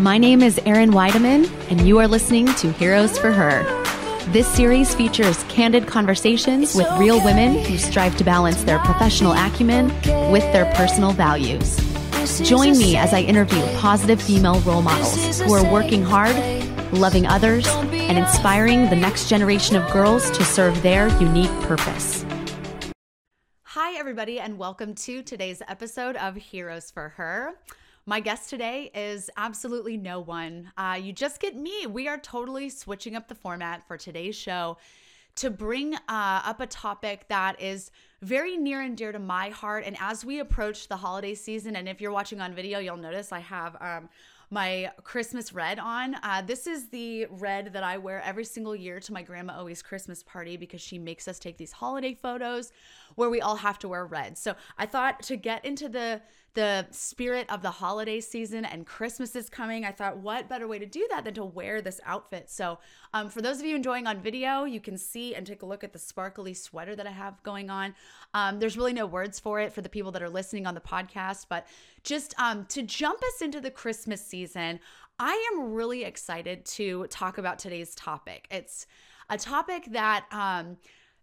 My name is Erin Weideman, and you are listening to Heroes for Her. This series features candid conversations with real women who strive to balance their professional acumen with their personal values. Join me as I interview positive female role models who are working hard, loving others, and inspiring the next generation of girls to serve their unique purpose. Hi, everybody, and welcome to today's episode of Heroes for Her. My guest today is absolutely no one. Uh, you just get me. We are totally switching up the format for today's show to bring uh, up a topic that is very near and dear to my heart. And as we approach the holiday season, and if you're watching on video, you'll notice I have um, my Christmas red on. Uh, this is the red that I wear every single year to my grandma always Christmas party because she makes us take these holiday photos where we all have to wear red. So I thought to get into the the spirit of the holiday season and Christmas is coming, I thought, what better way to do that than to wear this outfit? So, um, for those of you enjoying on video, you can see and take a look at the sparkly sweater that I have going on. Um, there's really no words for it for the people that are listening on the podcast, but just um, to jump us into the Christmas season, I am really excited to talk about today's topic. It's a topic that um,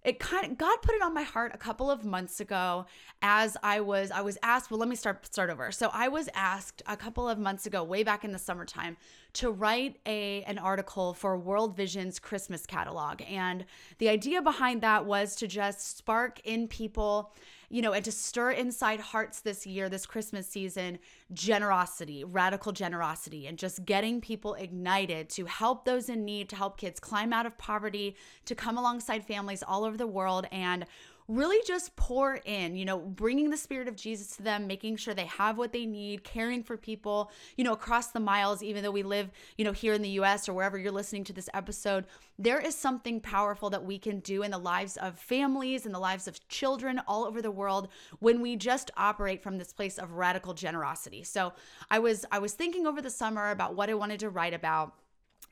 it kind of God put it on my heart a couple of months ago as I was I was asked well let me start start over. So I was asked a couple of months ago way back in the summertime to write a an article for World Vision's Christmas catalog and the idea behind that was to just spark in people you know, and to stir inside hearts this year, this Christmas season, generosity, radical generosity, and just getting people ignited to help those in need, to help kids climb out of poverty, to come alongside families all over the world and really just pour in, you know, bringing the spirit of Jesus to them, making sure they have what they need, caring for people, you know, across the miles, even though we live, you know, here in the US or wherever you're listening to this episode, there is something powerful that we can do in the lives of families and the lives of children all over the world when we just operate from this place of radical generosity. So I was I was thinking over the summer about what I wanted to write about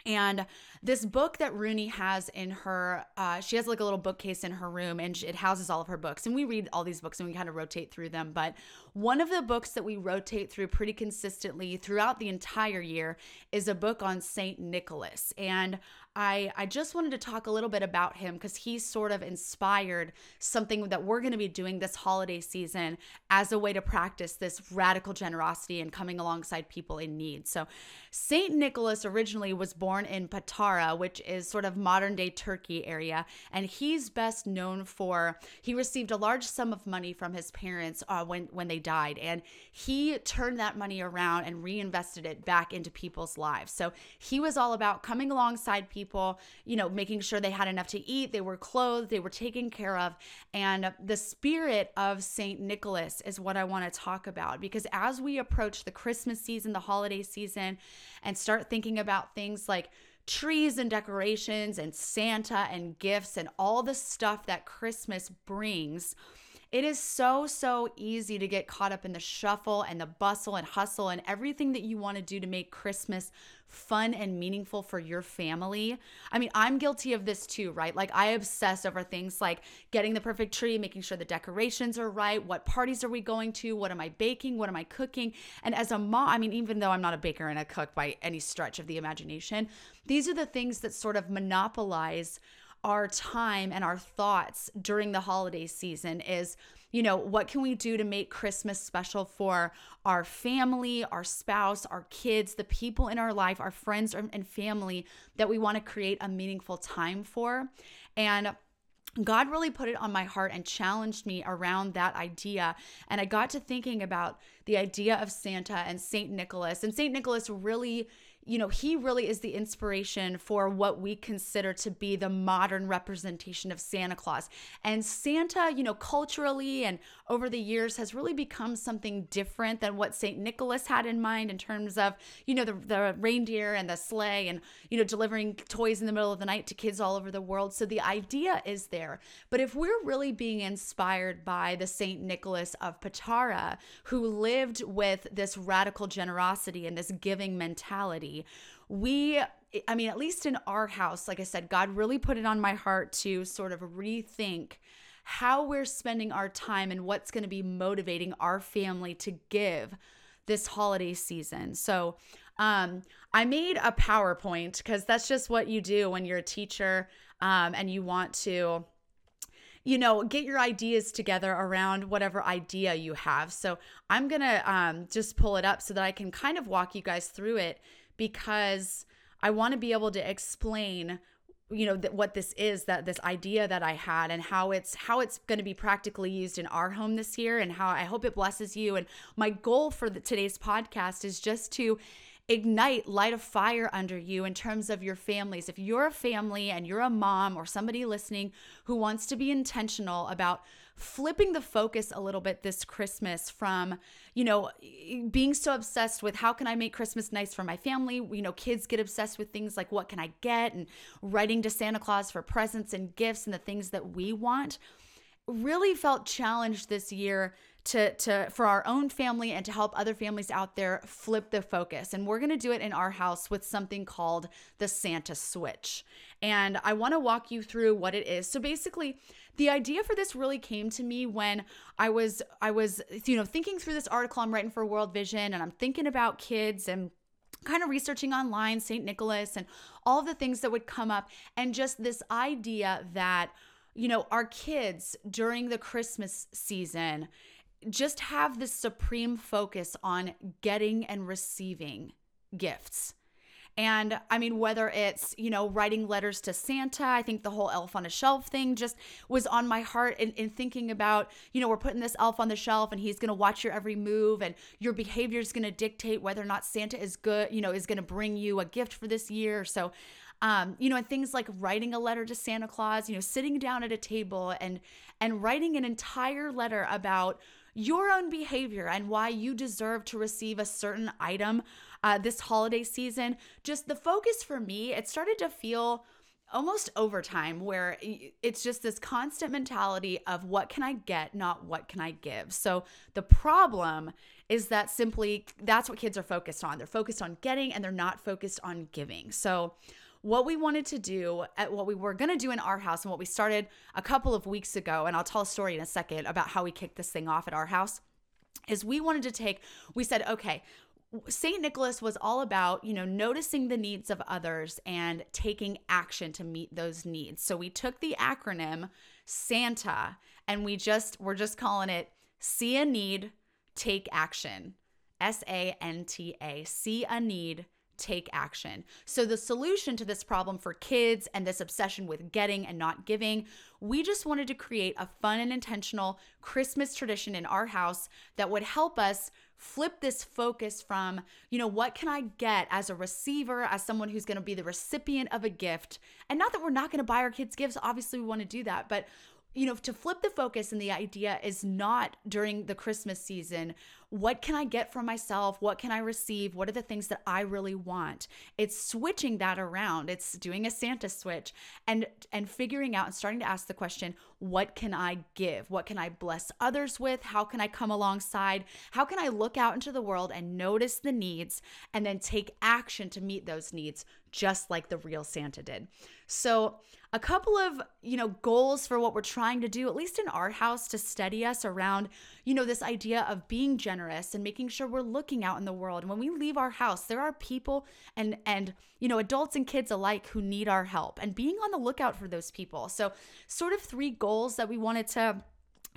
and this book that Rooney has in her, uh, she has like a little bookcase in her room and it houses all of her books. And we read all these books and we kind of rotate through them. But one of the books that we rotate through pretty consistently throughout the entire year is a book on St. Nicholas. And I, I just wanted to talk a little bit about him because he's sort of inspired something that we're going to be doing this holiday season as a way to practice this radical generosity and coming alongside people in need. So, St. Nicholas originally was born in Patara, which is sort of modern day Turkey area, and he's best known for he received a large sum of money from his parents uh, when when they died, and he turned that money around and reinvested it back into people's lives. So he was all about coming alongside people, you know, making sure they had enough to eat, they were clothed, they were taken care of, and the spirit of St. Nicholas is what I want to talk about because as we approach the Christmas season, the holiday season, and start thinking about things like trees and decorations and Santa and gifts and all the stuff that Christmas brings. It is so, so easy to get caught up in the shuffle and the bustle and hustle and everything that you want to do to make Christmas fun and meaningful for your family. I mean, I'm guilty of this too, right? Like, I obsess over things like getting the perfect tree, making sure the decorations are right. What parties are we going to? What am I baking? What am I cooking? And as a mom, I mean, even though I'm not a baker and a cook by any stretch of the imagination, these are the things that sort of monopolize our time and our thoughts during the holiday season is you know, what can we do to make Christmas special for our family, our spouse, our kids, the people in our life, our friends and family that we want to create a meaningful time for? And God really put it on my heart and challenged me around that idea. And I got to thinking about the idea of Santa and St. Nicholas. And St. Nicholas really you know, he really is the inspiration for what we consider to be the modern representation of Santa Claus. And Santa, you know, culturally and over the years has really become something different than what St. Nicholas had in mind in terms of, you know, the, the reindeer and the sleigh and, you know, delivering toys in the middle of the night to kids all over the world. So the idea is there. But if we're really being inspired by the St. Nicholas of Patara, who lived with this radical generosity and this giving mentality, we I mean, at least in our house, like I said, God really put it on my heart to sort of rethink how we're spending our time and what's going to be motivating our family to give this holiday season. So, um, I made a PowerPoint because that's just what you do when you're a teacher um, and you want to you know, get your ideas together around whatever idea you have. So I'm going to um, just pull it up so that I can kind of walk you guys through it because I want to be able to explain you know that what this is that this idea that i had and how it's how it's going to be practically used in our home this year and how i hope it blesses you and my goal for the, today's podcast is just to ignite, light a fire under you in terms of your families. If you're a family and you're a mom or somebody listening who wants to be intentional about flipping the focus a little bit this Christmas from, you know, being so obsessed with how can I make Christmas nice for my family? You know, kids get obsessed with things like what can I get and writing to Santa Claus for presents and gifts and the things that we want. Really felt challenged this year to to for our own family and to help other families out there flip the focus. And we're going to do it in our house with something called the Santa switch. And I want to walk you through what it is. So basically, the idea for this really came to me when I was I was you know thinking through this article I'm writing for World Vision and I'm thinking about kids and kind of researching online St. Nicholas and all the things that would come up and just this idea that you know our kids during the Christmas season just have this supreme focus on getting and receiving gifts. And I mean, whether it's, you know, writing letters to Santa, I think the whole elf on a shelf thing just was on my heart in, in thinking about, you know, we're putting this elf on the shelf and he's going to watch your every move and your behavior is going to dictate whether or not Santa is good, you know, is going to bring you a gift for this year. So, um, you know, and things like writing a letter to Santa Claus, you know, sitting down at a table and and writing an entire letter about your own behavior and why you deserve to receive a certain item uh, this holiday season. Just the focus for me, it started to feel almost overtime where it's just this constant mentality of what can I get, not what can I give. So the problem is that simply that's what kids are focused on. They're focused on getting and they're not focused on giving. So what we wanted to do at what we were going to do in our house and what we started a couple of weeks ago and I'll tell a story in a second about how we kicked this thing off at our house is we wanted to take we said okay St. Nicholas was all about, you know, noticing the needs of others and taking action to meet those needs. So we took the acronym SANTA and we just we're just calling it see a need, take action. S A N T A. See a need, take action. So, the solution to this problem for kids and this obsession with getting and not giving, we just wanted to create a fun and intentional Christmas tradition in our house that would help us flip this focus from, you know, what can I get as a receiver, as someone who's going to be the recipient of a gift? And not that we're not going to buy our kids gifts, obviously, we want to do that, but you know, to flip the focus and the idea is not during the Christmas season what can I get for myself? What can I receive? What are the things that I really want? It's switching that around. It's doing a Santa switch and and figuring out and starting to ask the question, what can I give? What can I bless others with? How can I come alongside? How can I look out into the world and notice the needs and then take action to meet those needs just like the real Santa did. So, a couple of, you know, goals for what we're trying to do at least in our house to steady us around, you know, this idea of being generous and making sure we're looking out in the world. And when we leave our house, there are people and and, you know, adults and kids alike who need our help and being on the lookout for those people. So, sort of three goals that we wanted to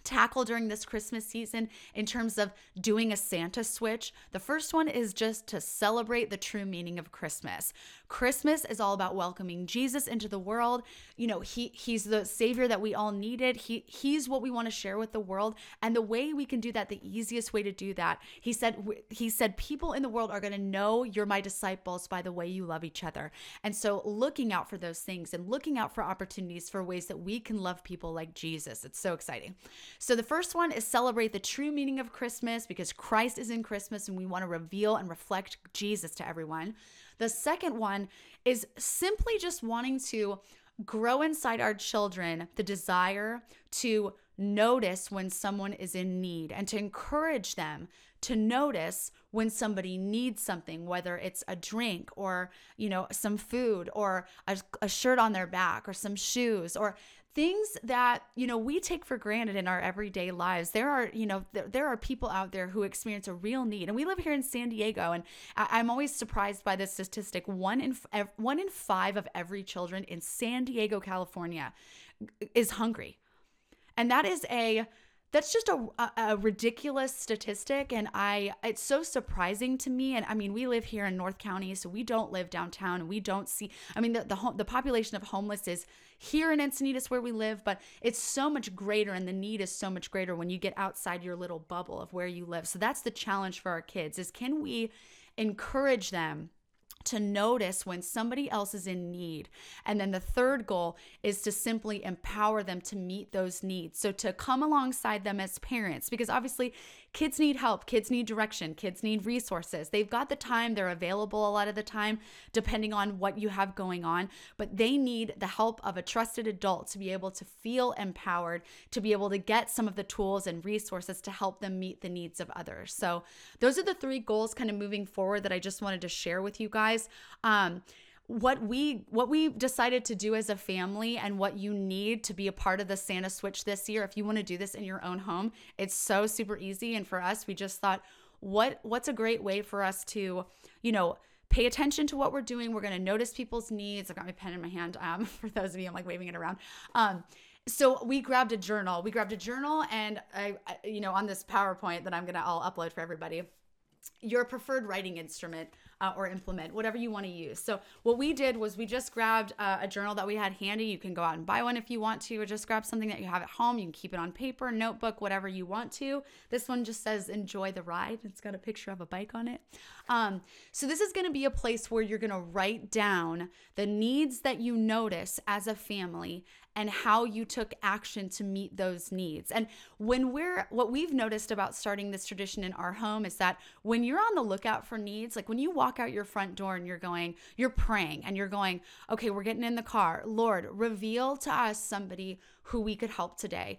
tackle during this Christmas season in terms of doing a Santa switch. The first one is just to celebrate the true meaning of Christmas. Christmas is all about welcoming Jesus into the world. You know, he he's the savior that we all needed. He he's what we want to share with the world and the way we can do that the easiest way to do that. He said he said people in the world are going to know you're my disciples by the way you love each other. And so looking out for those things and looking out for opportunities for ways that we can love people like Jesus. It's so exciting. So the first one is celebrate the true meaning of Christmas because Christ is in Christmas and we want to reveal and reflect Jesus to everyone. The second one is simply just wanting to grow inside our children the desire to notice when someone is in need and to encourage them to notice when somebody needs something whether it's a drink or you know some food or a, a shirt on their back or some shoes or things that you know we take for granted in our everyday lives. There are you know there, there are people out there who experience a real need and we live here in san diego and I, am always surprised by this statistic. One in one in five of every children in san diego california is hungry. And that is a that's just a, a, ridiculous statistic and i it's so surprising to me and i mean we live here in north county so we don't live downtown we don't see i mean the the, the population of homeless is here in encinitas where we live but it's so much greater and the need is so much greater when you get outside your little bubble of where you live. So that's the challenge for our kids is can we encourage them to notice when somebody else is in need. And then the third goal is to simply empower them to meet those needs. So to come alongside them as parents, because obviously kids need help, kids need direction, kids need resources. They've got the time, they're available a lot of the time, depending on what you have going on, but they need the help of a trusted adult to be able to feel empowered, to be able to get some of the tools and resources to help them meet the needs of others. So those are the three goals kind of moving forward that I just wanted to share with you guys. Um, what we what we decided to do as a family and what you need to be a part of the Santa Switch this year if you want to do this in your own home it's so super easy. And for us we just thought what what's a great way for us to you know pay attention to what we're doing. We're going to notice people's needs. I've got my pen in my hand um, for those of you i'm like waving it around. Um, so we grabbed a journal. We grabbed a journal and I, I you know on this powerpoint that i'm going to all upload for everybody your preferred writing instrument uh, or implement, whatever you want to use. So, what we did was we just grabbed uh, a journal that we had handy. You can go out and buy one if you want to, or just grab something that you have at home. You can keep it on paper, notebook, whatever you want to. This one just says enjoy the ride. It's got a picture of a bike on it. Um, so, this is going to be a place where you're going to write down the needs that you notice as a family and how you took action to meet those needs. And when we're, what we've noticed about starting this tradition in our home is that when you're on the lookout for needs, like when you walk out your front door and you're going, you're praying and you're going, okay, we're getting in the car. Lord, reveal to us somebody who we could help today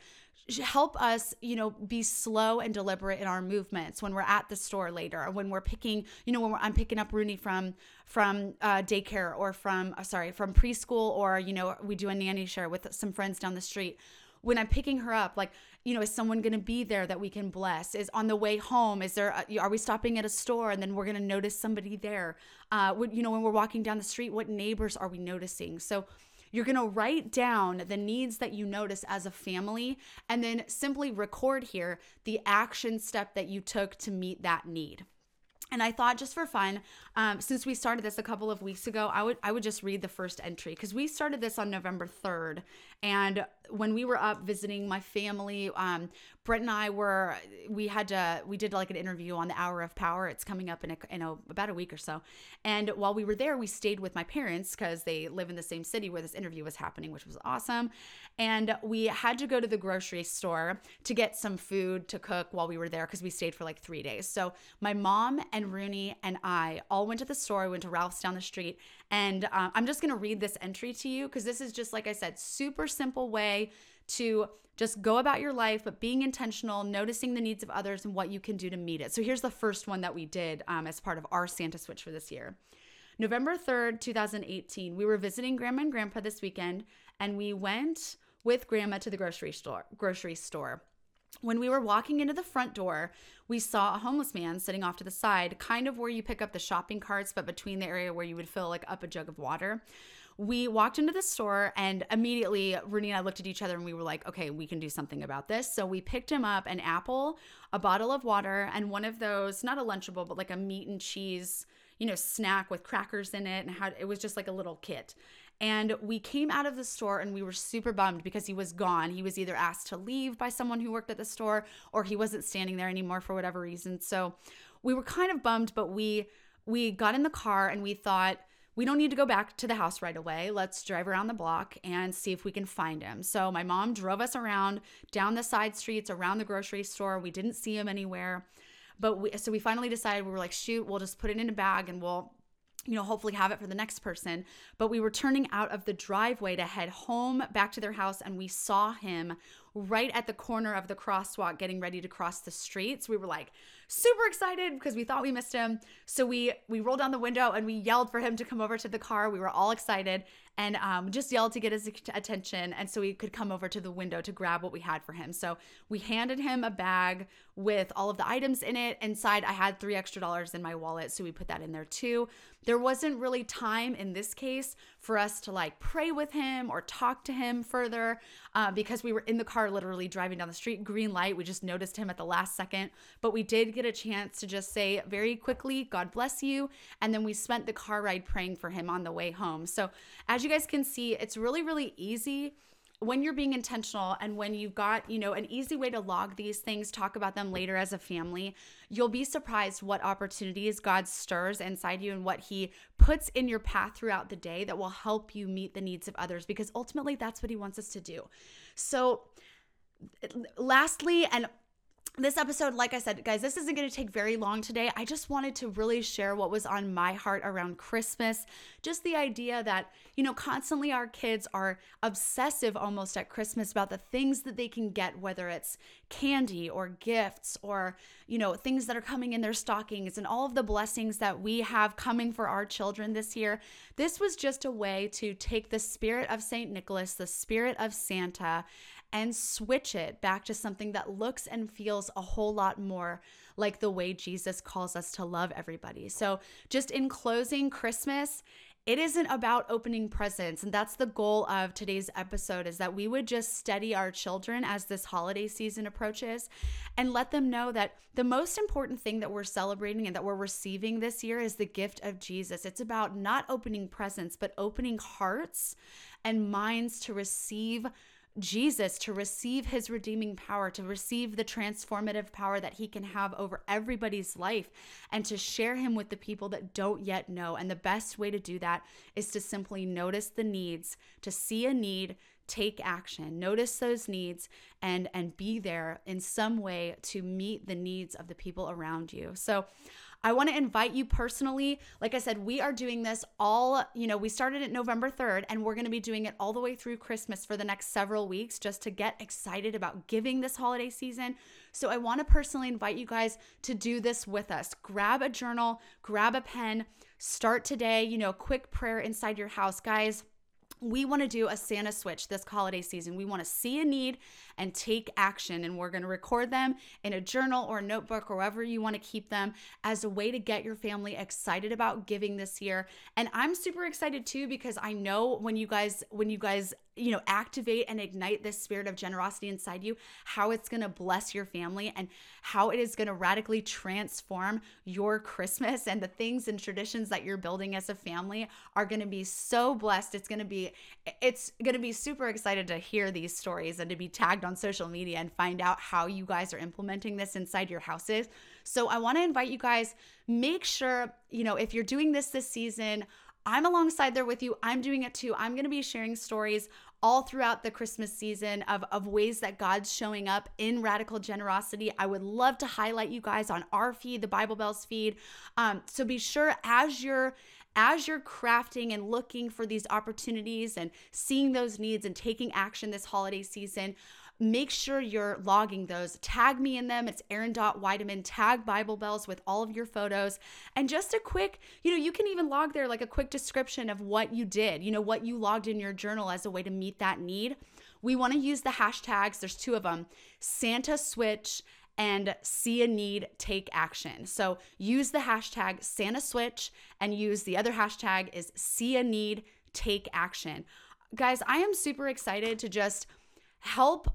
help us you know be slow and deliberate in our movements when we're at the store later or when we're picking you know when i'm picking up rooney from from uh, daycare or from uh, sorry from preschool or you know we do a nanny share with some friends down the street. When i'm picking her up like you know is someone going to be there that we can bless? Is on the way home is there a, are we stopping at a store and then we're going to notice somebody there? Uh would you know when we're walking down the street what neighbors are we noticing? So you're going to write down the needs that you notice as a family and then simply record here the action step that you took to meet that need. And I thought just for fun, um, since we started this a couple of weeks ago, I would I would just read the first entry because we started this on November 3rd. And when we were up visiting my family, um, Brett and I were we had to we did like an interview on the Hour of Power. It's coming up in a, in a, about a week or so. And while we were there, we stayed with my parents because they live in the same city where this interview was happening, which was awesome. And we had to go to the grocery store to get some food to cook while we were there because we stayed for like three days. So my mom and Rooney and I all went to the store. We went to Ralph's down the street, and uh, I'm just gonna read this entry to you because this is just like I said, super simple way to just go about your life, but being intentional, noticing the needs of others and what you can do to meet it. So here's the first one that we did um, as part of our Santa Switch for this year. November 3rd, 2018, we were visiting grandma and grandpa this weekend, and we went with grandma to the grocery store. Grocery store. When we were walking into the front door, we saw a homeless man sitting off to the side, kind of where you pick up the shopping carts, but between the area where you would fill like up a jug of water we walked into the store and immediately Rooney and I looked at each other and we were like, okay, we can do something about this. So we picked him up an apple, a bottle of water, and one of those, not a Lunchable, but like a meat and cheese, you know, snack with crackers in it. And had it was just like a little kit. And we came out of the store and we were super bummed because he was gone. He was either asked to leave by someone who worked at the store or he wasn't standing there anymore for whatever reason. So we were kind of bummed, but we we got in the car and we thought we don't need to go back to the house right away. Let's drive around the block and see if we can find him. So my mom drove us around down the side streets around the grocery store. We didn't see him anywhere. But we, so we finally decided we were like, shoot, we'll just put it in a bag and we'll you know, hopefully have it for the next person. But we were turning out of the driveway to head home back to their house, and we saw him right at the corner of the crosswalk getting ready to cross the street. So we were like super excited because we thought we missed him. So we we rolled down the window and we yelled for him to come over to the car. We were all excited. and um, just yelled to get his attention. And so he could come over to the window to grab what we had for him. So we handed him a bag with all of the items in it. Inside, I had three extra dollars in my wallet. So we put that in there too. There wasn't really time in this case for us to like pray with him or talk to him further uh, because we were in the car literally driving down the street, green light. We just noticed him at the last second. But we did get a chance to just say very quickly, God bless you. And then we spent the car ride praying for him on the way home. So as you guys can see, it's really, really easy when you're being intentional and when you've got, you know, an easy way to log these things, talk about them later as a family, you'll be surprised what opportunities God stirs inside you and what He puts in your path throughout the day that will help you meet the needs of others because ultimately that's what He wants us to do. So, lastly, and this episode, like I said, guys, this isn't going to take very long today. I just wanted to really share what was on my heart around Christmas. Just the idea that, you know, constantly our kids are obsessive almost at Christmas about the things that they can get, whether it's candy or gifts or, you know, things that are coming in their stockings and all of the blessings that we have coming for our children this year. This was just a way to take the spirit of St. Nicholas, the spirit of Santa, and switch it back to something that looks and feels a whole lot more like the way Jesus calls us to love everybody. So, just in closing, Christmas it isn't about opening presents and that's the goal of today's episode is that we would just steady our children as this holiday season approaches and let them know that the most important thing that we're celebrating and that we're receiving this year is the gift of Jesus it's about not opening presents but opening hearts and minds to receive Jesus to receive his redeeming power, to receive the transformative power that he can have over everybody's life, and to share him with the people that don't yet know. And the best way to do that is to simply notice the needs, to see a need, take action notice those needs and and be there in some way to meet the needs of the people around you so I want to invite you personally. Like I said, we are doing this all, you know, we started it November 3rd and we're going to be doing it all the way through Christmas for the next several weeks just to get excited about giving this holiday season. So I want to personally invite you guys to do this with us. Grab a journal, grab a pen, start today, you know, quick prayer inside your house, guys we want to do a Santa switch this holiday season. We want to see a need and take action. And we're going to record them in a journal or a notebook or wherever you want to keep them as a way to get your family excited about giving this year. And I'm super excited too because I know when you guys, when you guys, you know, activate and ignite this spirit of generosity inside you, how it's going to bless your family and how it is going to radically transform your Christmas and the things and traditions that you're building as a family are going to be so blessed. It's going to be, it's going to be super excited to hear these stories and to be tagged on social media and find out how you guys are implementing this inside your houses. So I want to invite you guys, make sure, you know, if you're doing this this season, I'm alongside there with you. I'm doing it too. I'm going to be sharing stories all throughout the Christmas season of, of ways that God's showing up in radical generosity. I would love to highlight you guys on our feed, the Bible Belles feed. Um, so be sure as you're as you're crafting and looking for these opportunities and seeing those needs and taking action this holiday season, make sure you're logging those. Tag me in them. It's Erin.Weideman. Tag Bible Belles with all of your photos. And just a quick, you know, you can even log there like a quick description of what you did, you know, what you logged in your journal as a way to meet that need. We want to use the hashtags, there's two of them Santa Switch and see a need, take action. So use the hashtag Santa Switch and use the other hashtag is see a need, take action. Guys, I am super excited to just help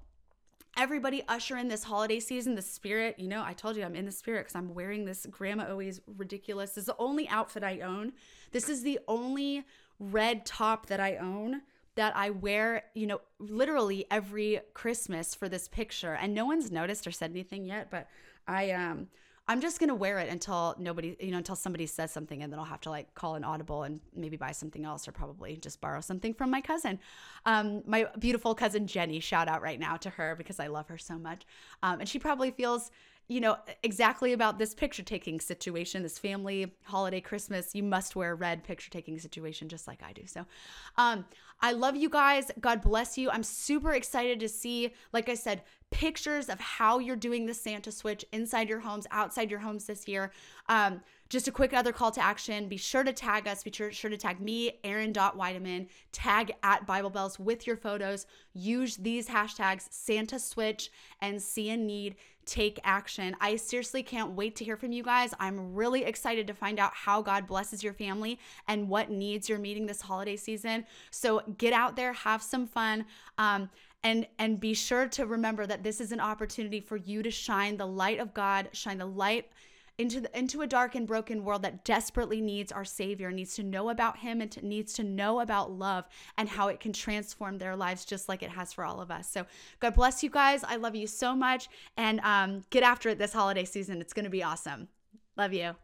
everybody usher in this holiday season the spirit you know i told you i'm in the spirit because i'm wearing this grandma always ridiculous. This is the only outfit i own. This is the only red top that i own that i wear you know literally every christmas for this picture. And no one's noticed or said anything yet but i um I'm just gonna wear it until nobody, you know, until somebody says something, and then I'll have to like call an audible and maybe buy something else, or probably just borrow something from my cousin, um, my beautiful cousin Jenny. Shout out right now to her because I love her so much, um, and she probably feels you know, exactly about this picture taking situation, this family holiday Christmas, you must wear red picture taking situation, just like I do. So, um, I love you guys. God bless you. I'm super excited to see, like I said, pictures of how you're doing the Santa switch inside your homes, outside your homes this year. Um, just a quick other call to action. Be sure to tag us. Be sure, sure to tag me, Erin.Weideman. Tag at Bible Belles with your photos. Use these hashtags Santa Switch and See a Need take action. I seriously can't wait to hear from you guys. I'm really excited to find out how God blesses your family and what needs you're meeting this holiday season. So get out there, have some fun. Um, and and be sure to remember that this is an opportunity for you to shine the light of God, shine the light into the, into a dark and broken world that desperately needs our savior needs to know about him and to, needs to know about love and how it can transform their lives just like it has for all of us. So god bless you guys. I love you so much. And um, get after it this holiday season. It's going to be awesome. Love you